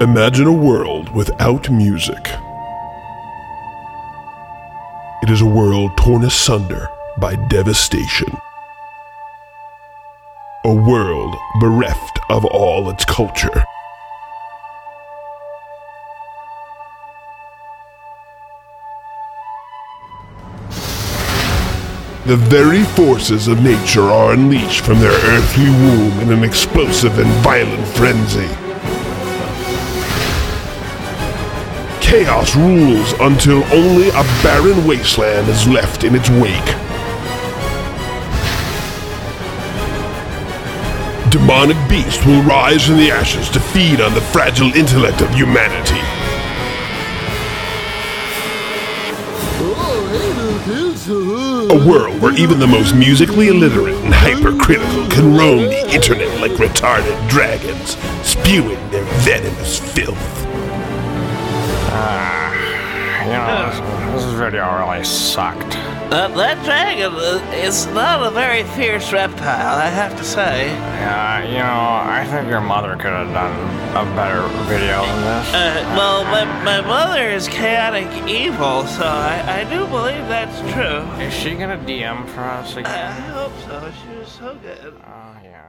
Imagine a world without music. It is a world torn asunder by devastation. A world bereft of all its culture. The very forces of nature are unleashed from their earthly womb in an explosive and violent frenzy. Chaos rules until only a barren wasteland is left in its wake. Demonic beasts will rise from the ashes to feed on the fragile intellect of humanity. A world where even the most musically illiterate and hypercritical can roam the internet like retarded dragons, spewing their venomous filth. Know, this, this video really sucked. Uh, that dragon is not a very fierce reptile, I have to say. Yeah, you know, I think your mother could have done a better video than this. Uh, well, my, my mother is chaotic evil, so I, I do believe that's true. Is she gonna DM for us again? I hope so. She was so good. Oh, yeah.